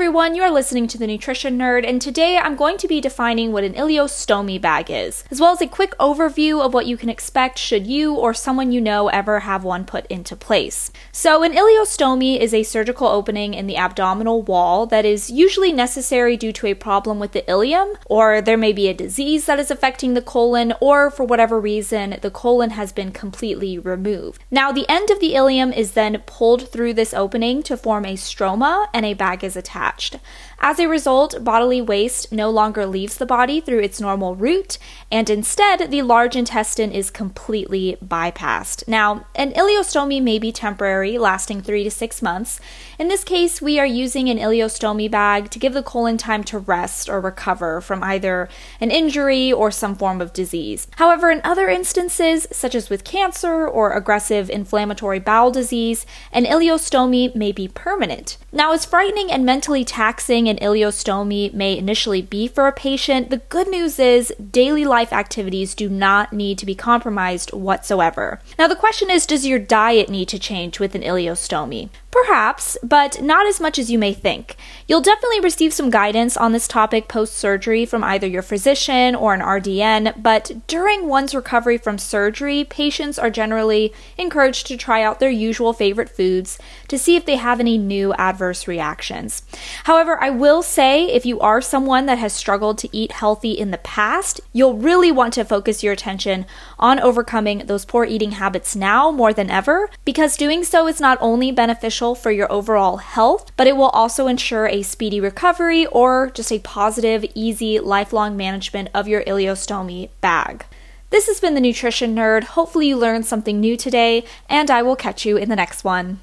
everyone, you're listening to the Nutrition Nerd, and today I'm going to be defining what an ileostomy bag is, as well as a quick overview of what you can expect should you or someone you know ever have one put into place. So, an ileostomy is a surgical opening in the abdominal wall that is usually necessary due to a problem with the ileum, or there may be a disease that is affecting the colon, or for whatever reason, the colon has been completely removed. Now, the end of the ileum is then pulled through this opening to form a stoma, and a bag is attached attached. As a result, bodily waste no longer leaves the body through its normal route, and instead, the large intestine is completely bypassed. Now, an ileostomy may be temporary, lasting three to six months. In this case, we are using an ileostomy bag to give the colon time to rest or recover from either an injury or some form of disease. However, in other instances, such as with cancer or aggressive inflammatory bowel disease, an ileostomy may be permanent. Now, as frightening and mentally taxing an ileostomy may initially be for a patient, the good news is daily life activities do not need to be compromised whatsoever. Now, the question is does your diet need to change with an ileostomy? Perhaps, but not as much as you may think. You'll definitely receive some guidance on this topic post surgery from either your physician or an RDN, but during one's recovery from surgery, patients are generally encouraged to try out their usual favorite foods to see if they have any new adverse reactions. However, I will say if you are someone that has struggled to eat healthy in the past, you'll really want to focus your attention on overcoming those poor eating habits now more than ever, because doing so is not only beneficial beneficial for your overall health, but it will also ensure a speedy recovery or just a positive, easy, lifelong management of your ileostomy bag. This has been the Nutrition Nerd. Hopefully, you learned something new today, and I will catch you in the next one.